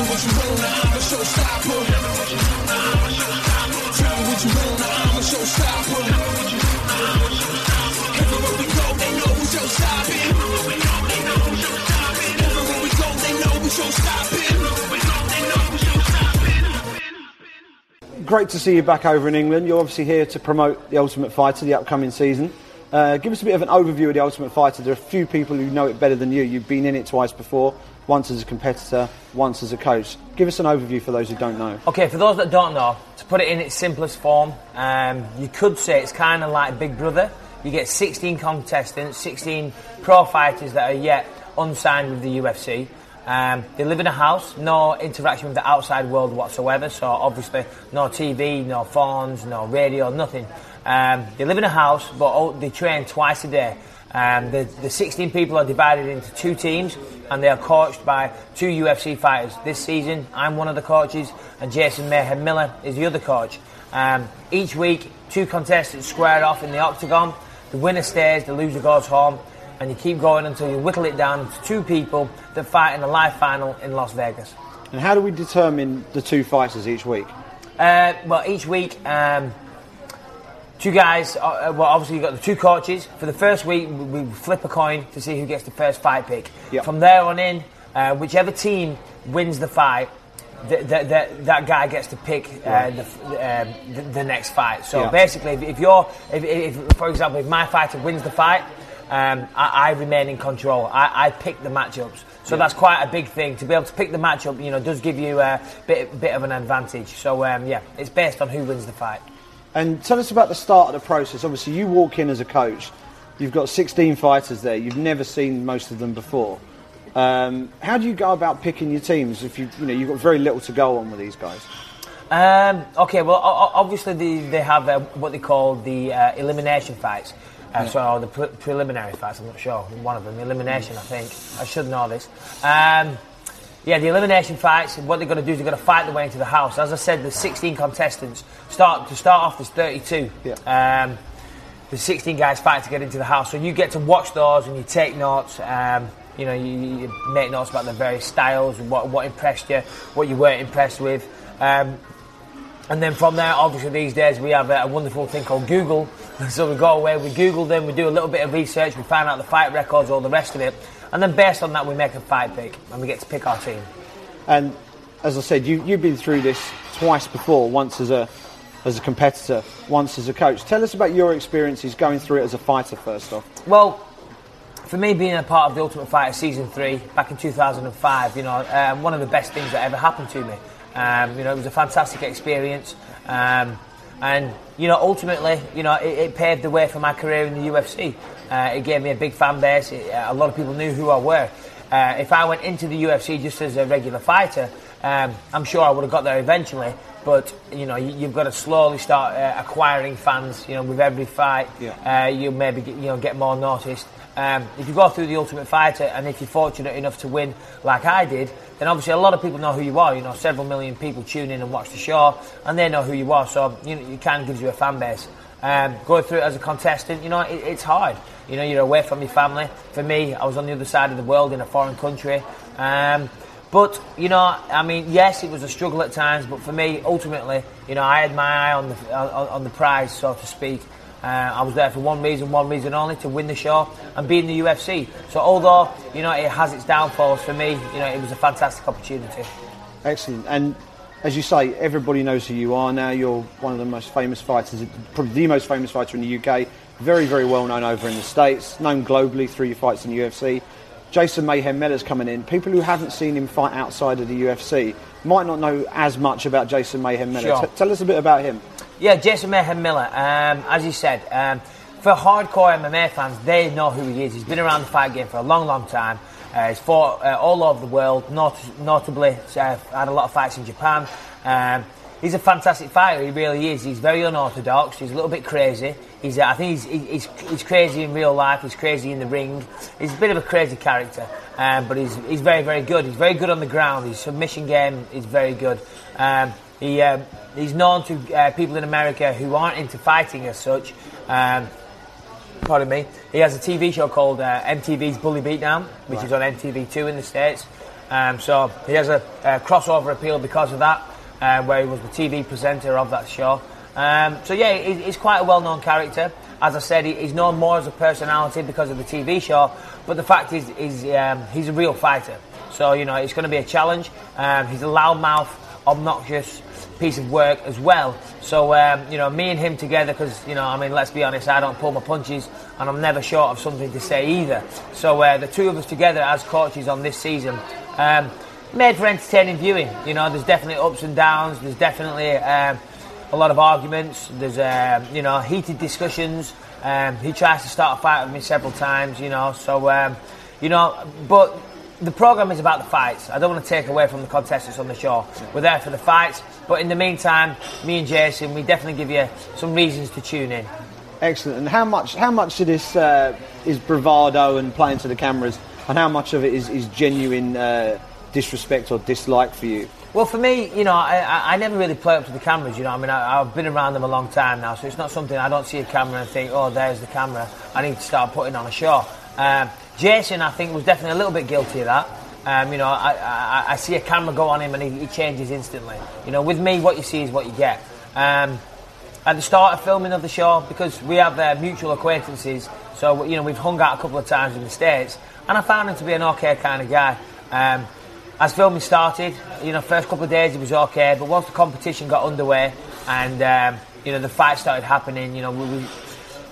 me what you want, I'm a showstopper. Tell me what you want, I'm a showstopper. Everywhere we go, they know we. Everywhere we go, they know we. Great to see you back over in England. You're obviously here to promote The Ultimate Fighter, the upcoming season. Uh, give us a bit of an overview of The Ultimate Fighter. There are a few people who know it better than you. You've been in it twice before, once as a competitor, once as a coach. Give us an overview for those who don't know. Okay, for those that don't know, to put it in its simplest form, um, you could say it's kind of like Big Brother. You get 16 contestants, 16 pro fighters that are yet unsigned with the UFC. Um, they live in a house, no interaction with the outside world whatsoever. So obviously, no TV, no phones, no radio, nothing. Um, they live in a house, but they train twice a day. Um, the, the 16 people are divided into two teams, and they are coached by two UFC fighters. This season, I'm one of the coaches, and Jason Mayhem Miller is the other coach. Um, each week, two contestants square off in the octagon. The winner stays, the loser goes home, and you keep going until you whittle it down to two people that fight in a live final in Las Vegas. And how do we determine the two fighters each week? Uh, well, each week, um, two guys. Uh, uh, well, obviously you've got the two coaches. For the first week, we we flip a coin to see who gets the first fight pick. Yep. From there on in, uh, whichever team wins the fight, th- th- th- that guy gets to pick uh, the, f- um, the, the next fight. So Yeah. basically, if, if you're, if, if, for example, if my fighter wins the fight, um, I, I remain in control. I, I pick the matchups. So that's quite a big thing to be able to pick the matchup. You know, does give you a bit, bit of an advantage. So um, yeah, it's based on who wins the fight. And tell us about the start of the process. Obviously, you walk in as a coach. You've got 16 fighters there. You've never seen most of them before. Um, how do you go about picking your teams if you you know you've got very little to go on with these guys? Um, okay, well, obviously they, they have uh, what they call the uh, elimination fights. Uh, So the pre- preliminary fights, I'm not sure. One of them, elimination, I think. I should know this. Um, yeah, the elimination fights. What they're going to do is they're going to fight their way into the house. As I said, the 16 contestants. Start to start off, there's 32. Yeah. Um, the 16 guys fight to get into the house. So you get to watch those and you take notes. Um, you know, you, you make notes about the various styles, what, what impressed you, what you weren't impressed with. Um, and then from there, obviously these days we have a, a wonderful thing called Google. So we go away, we Google them, we do a little bit of research, we find out the fight records, all the rest of it. And then based on that, we make a fight pick and we get to pick our team. And as I said, you, you've been through this twice before. Once as a as a competitor, once as a coach. Tell us about your experiences going through it as a fighter. First off, Well, for me, being a part of the Ultimate Fighter season three back in 2005, you know, um, one of the best things that ever happened to me. Um, you know, it was a fantastic experience, um, and you know, ultimately, you know, it, it paved the way for my career in the UFC. Uh, it gave me a big fan base. It, a lot of people knew who I were. Uh, if I went into the UFC just as a regular fighter, um, I'm sure I would have got there eventually. But you know, you, you've got to slowly start uh, acquiring fans. You know, with every fight, Yeah. uh, you maybe get, you know get more noticed. Um, if you go through the Ultimate Fighter, and if you're fortunate enough to win like I did, then obviously a lot of people know who you are. You know, several million people tune in and watch the show, and they know who you are. So you know, it kind of gives you a fan base. Um, going through it as a contestant, you know, it, it's hard. You know, you're away from your family. For me, I was on the other side of the world in a foreign country. Um, but you know, I mean, yes, it was a struggle at times. But for me, ultimately, you know, I had my eye on the on, on the prize, so to speak. Uh, I was there for one reason, one reason only, to win the show and be in the UFC. So although you know it has its downfalls, for me, you know, it was a fantastic opportunity. excellent. And as you say, everybody knows who you are now. You're one of the most famous fighters, probably the most famous fighter in the UK. Very, very well known over in the States, known globally through your fights in the UFC. Jason Mayhem Miller's coming in. People who haven't seen him fight outside of the UFC might not know as much about Jason Mayhem Miller. Sure. T- tell us a bit about him. Yeah, Jason Mayhem Miller. Um, as you said, um, for hardcore MMA fans, they know who he is. He's been around the fight game for a long, long time. Uh, he's fought uh, all over the world, not, notably uh, had a lot of fights in Japan. Um, he's a fantastic fighter. He really is. He's very unorthodox. He's a little bit crazy. He's, uh, I think he's, he's, he's crazy in real life. He's crazy in the ring. He's a bit of a crazy character, um, but he's, he's very, very good. He's very good on the ground. His submission game is very good. Um, he, um, he's known to uh, people in America who aren't into fighting as such. Um, pardon me. He has a TV show called uh, MTV's Bully Beatdown, which is on MTV2 in the States. Um, so he has a, a crossover appeal because of that, uh, where he was the TV presenter of that show. Um, so yeah, he, he's quite a well-known character. As I said, he, he's known more as a personality because of the TV show, but the fact is, is um, he's a real fighter. So you know, it's going to be a challenge. Um, he's a loudmouth, obnoxious piece of work as well. So um, you know, me and him together, because you know, I mean, let's be honest, I don't pull my punches, and I'm never short of something to say either. So uh, the two of us together as coaches on this season. Um, made for entertaining viewing. You know, there's definitely ups and downs. There's definitely um, a lot of arguments. There's um, you know heated discussions. Um, he tries to start a fight with me several times. You know, so um, you know, but the program is about the fights. I don't want to take away from the contestants on the show. We're there for the fights, but in the meantime, me and Jason, we definitely give you some reasons to tune in. Excellent. And how much how much of this uh, is bravado and playing to the cameras, and how much of it is, is genuine uh, disrespect or dislike for you? Well, for me, you know, I, I, never really play up to the cameras. You know, I mean, I, I've been around them a long time now, so it's not something I don't see a camera and think, oh, there's the camera. I need to start putting on a show. Um, Jason, I think, was definitely a little bit guilty of that. Um, you know, I, I, I see a camera go on him and he, he changes instantly. You know, with me, what you see is what you get. Um, at the start of filming of the show, because we have uh, mutual acquaintances, so you know we've hung out a couple of times in the states, and I found him to be an okay kind of guy. Um, as filming started, you know, first couple of days he was okay, but once the competition got underway and um, you know the fight started happening, you know, we, we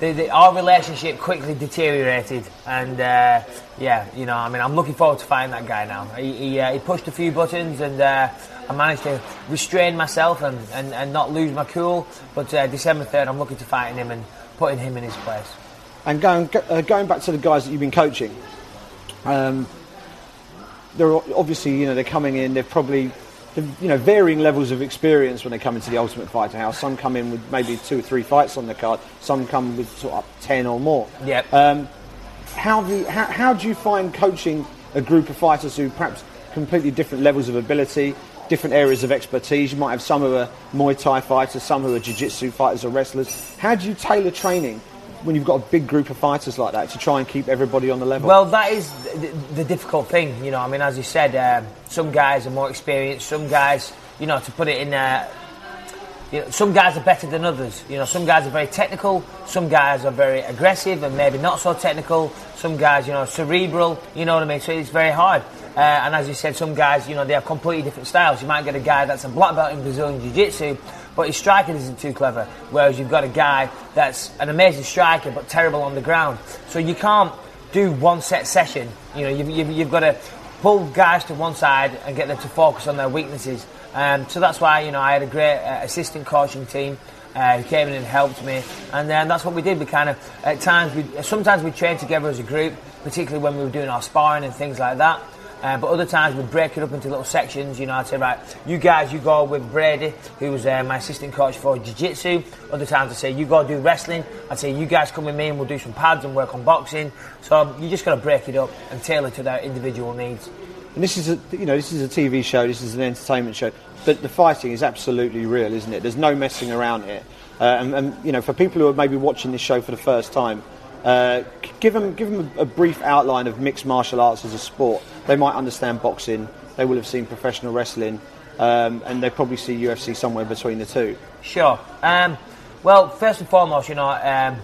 the, the, our relationship quickly deteriorated, and uh, yeah, you know, I mean, I'm looking forward to fighting that guy now. He, he, uh, he pushed a few buttons, and uh, I managed to restrain myself and, and, and not lose my cool. But uh, December 3rd, I'm looking to fighting him and putting him in his place. And going uh, going back to the guys that you've been coaching, um, they're obviously you know they're coming in. They're probably you know varying levels of experience when they come into the Ultimate Fighter House. Some come in with maybe two or three fights on the card. Some come with sort of up ten or more. Yep. Um, how do you, how, how do you find coaching a group of fighters who perhaps completely different levels of ability, different areas of expertise? You might have some who are Muay Thai fighters, some who are Jiu-Jitsu fighters or wrestlers. How do you tailor training when you've got a big group of fighters like that to try and keep everybody on the level? Well, that is the, the difficult thing. You know, I mean, as you said, um, some guys are more experienced. Some guys, you know, to put it in. Uh, you know, some guys are better than others. You know, some guys are very technical. Some guys are very aggressive and maybe not so technical. Some guys, you know, cerebral. You know what I mean? So it's very hard. Uh, and as you said, some guys, you know, they have completely different styles. You might get a guy that's a black belt in Brazilian Jiu-Jitsu, but his striking isn't too clever. Whereas you've got a guy that's an amazing striker but terrible on the ground. So you can't do one set session. You know, you've, you've, you've got to pull guys to one side and get them to focus on their weaknesses. Um, so that's why you know I had a great uh, assistant coaching team uh, who came in and helped me, and then that's what we did. We kind of at times we sometimes we trained together as a group, particularly when we were doing our sparring and things like that. Uh, but other times we'd break it up into little sections. You know, I'd say, right, you guys, you go with Brady, who was uh, my assistant coach for Jiu Jitsu. Other times I'd say, you go do wrestling. I'd say, you guys come with me and we'll do some pads and work on boxing. So you just got to break it up and tailor to their individual needs. And this is a you know this is a TV show. This is an entertainment show. But the fighting is absolutely real, isn't it? There's no messing around here. Uh, and, and you know, for people who are maybe watching this show for the first time, uh, give them give them a, a brief outline of mixed martial arts as a sport. They might understand boxing. They will have seen professional wrestling, um, and they probably see UFC somewhere between the two. Sure. Um, well, first and foremost, you know, um,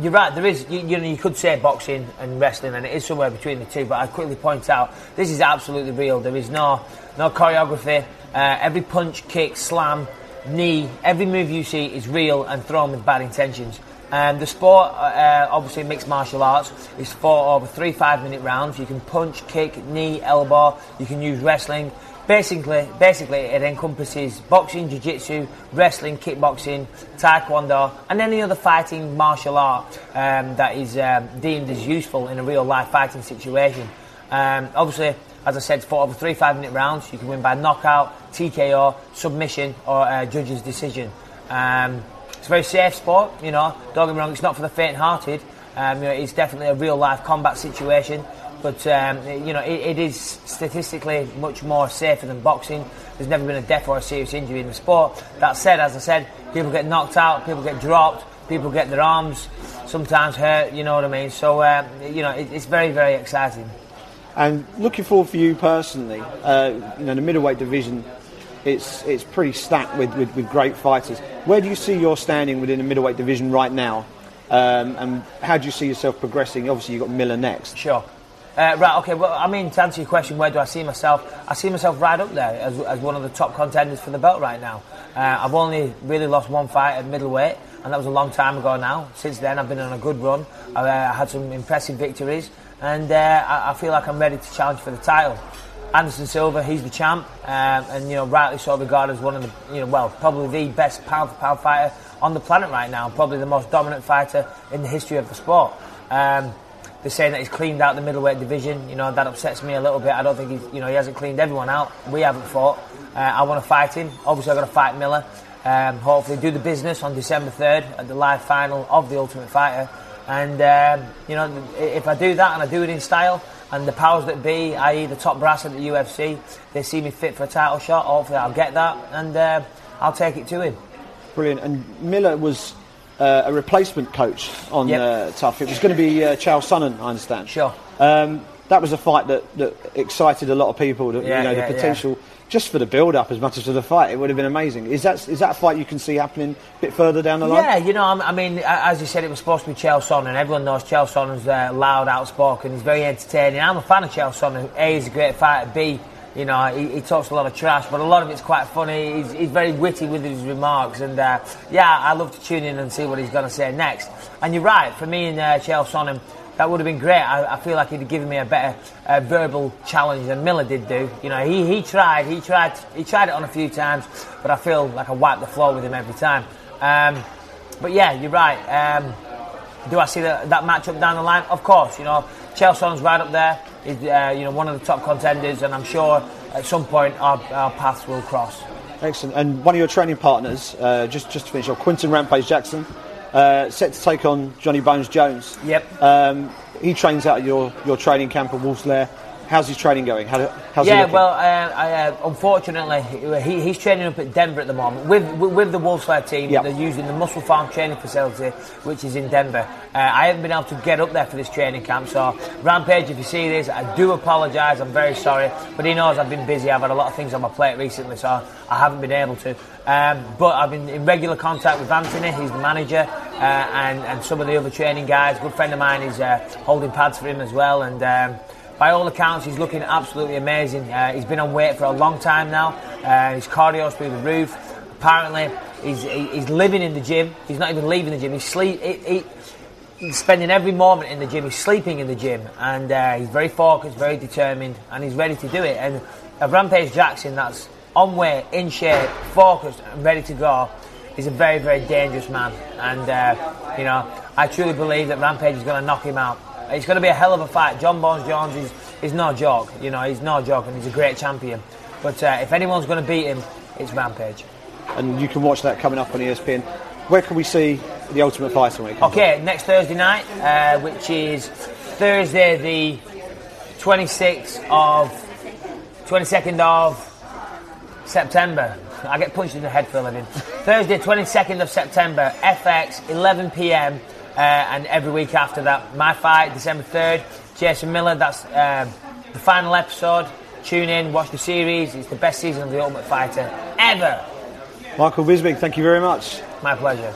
you're right. There is, you, you know, you could say boxing and wrestling, and it is somewhere between the two. But I quickly point out this is absolutely real. There is no no choreography. Uh, every punch, kick, slam, knee, every move you see is real and thrown with bad intentions. Um, the sport, uh, obviously mixed martial arts, is fought over three five-minute rounds. You can punch, kick, knee, elbow. You can use wrestling. Basically, basically, it encompasses boxing, jiu-jitsu, wrestling, kickboxing, taekwondo, and any other fighting martial art um, that is um, deemed as useful in a real-life fighting situation. Um, obviously, as I said, fought over three five-minute rounds. You can win by knockout, TKO, submission, or uh, judge's decision. Um, it's a very safe sport, you know. Don't get me wrong, it's not for the faint-hearted. Um, you know, it's definitely a real-life combat situation but um, you know it, it is statistically much more safer than boxing. There's never been a death or a serious injury in the sport. That said, as I said, people get knocked out, people get dropped, people get their arms sometimes hurt. You know what I mean? So um, you know it, it's very very exciting. And looking forward for you personally, uh, you know, the middleweight division, it's it's pretty stacked with, with, with great fighters. Where do you see your standing within the middleweight division right now? Um, and how do you see yourself progressing? Obviously, you've got Miller next. Sure. Uh, right, okay, well, I mean, to answer your question, where do I see myself? I see myself right up there as, as one of the top contenders for the belt right now. Uh, I've only really lost one fight at middleweight, and that was a long time ago now. Since then, I've been on a good run. I've uh, had some impressive victories, and uh, I, I, feel like I'm ready to challenge for the title. Anderson Silva, he's the champ, um, and you know, rightly so regarded as one of the, you know, well, probably the best pound for pound fighter on the planet right now, probably the most dominant fighter in the history of the sport. Um, they're saying that he's cleaned out the middleweight division. You know that upsets me a little bit. I don't think he's, you know, he hasn't cleaned everyone out. We haven't fought. Uh, I want to fight him. Obviously, I've got to fight Miller. Um, hopefully, do the business on December third at the live final of the Ultimate Fighter. And um, you know, if I do that and I do it in style, and the powers that be, i.e. the top brass at the UFC, they see me fit for a title shot. Hopefully, I'll get that, and uh, I'll take it to him. Brilliant. And Miller was uh, a replacement coach on Yep. uh, TUF. It was going to be uh, Chael Sonnen, I understand. Sure. Um, that was a fight that, that excited a lot of people. That, Yeah, you know, yeah, the yeah. Just for the build-up as much as for the fight, it would have been amazing. Is that is that fight you can see happening a bit further down the line? Yeah, you know, I mean, as you said, it was supposed to be Chael Sonnen. Everyone knows Chael Sonnen's uh, loud, outspoken. He's very entertaining. I'm a fan of Chael Sonnen. A, he's a great fighter. B, you know, he, he talks a lot of trash, but a lot of it's quite funny. He's, he's very witty with his remarks, and uh, yeah, I love to tune in and see what he's going to say next. And you're right, for me and uh, Chael Sonnen, that would have been great. I, I feel like he'd have given me a better uh, verbal challenge than Miller did do. You know, he, he tried, he tried, he tried it on a few times, but I feel like I wiped the floor with him every time. Um, but yeah, you're right. Um, do I see that, that matchup down the line? Of course, you know, Chelsea's right up there. He's, uh, you know, one of the top contenders, and I'm sure at some point our, our paths will cross. Excellent. And one of your training partners, uh, just just to finish off, Quinton Rampage Jackson, uh, set to take on Johnny Bones Jones. Yep. Um, he trains out at your, your training camp at Wolfslair. How's his training going? How, how's yeah, well, uh, I, uh, unfortunately, he, he's training up at Denver at the moment with with, with the Wolfslair team. Yep. They're using the MusclePharm training facility, which is in Denver. Uh, I haven't been able to get up there for this training camp, so Rampage, if you see this, I do apologise. I'm very sorry, but he knows I've been busy. I've had a lot of things on my plate recently, so I haven't been able to. Um, but I've been in regular contact with Anthony. He's the manager, uh, and and some of the other training guys. A good friend of mine is uh, holding pads for him as well, and. Um, by all accounts, he's looking absolutely amazing. Uh, he's been on weight for a long time now. Uh, his cardio's through the roof. Apparently, he's, he- he's living in the gym. He's not even leaving the gym. He's sleep. He, he, he's spending every moment in the gym. He's sleeping in the gym, and uh, he's very focused, very determined, and he's ready to do it. And a Rampage Jackson that's on weight, in shape, focused, and ready to go is a very, very dangerous man. And uh, you know, I truly believe that Rampage is going to knock him out. It's going to be a hell of a fight. John Bones Jones is, is no joke. You know, he's no joke, and he's a great champion. But uh, if anyone's going to beat him, it's Rampage. and you can watch that coming up on ESPN. Where can we see the Ultimate Fighter when comes Okay, next Thursday night, uh, which is Thursday the 26th of 22nd of September. I get punched in the head for a living. Thursday, 22nd of September, FX, 11 p.m. Uh, and every week after that, my fight, December 3rd, Jason Miller. That's um, the final episode. Tune in, watch the series. It's the best season of The Ultimate Fighter ever. Michael Bisping, thank you very much. My pleasure.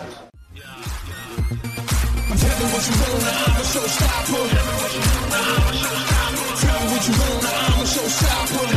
Tell me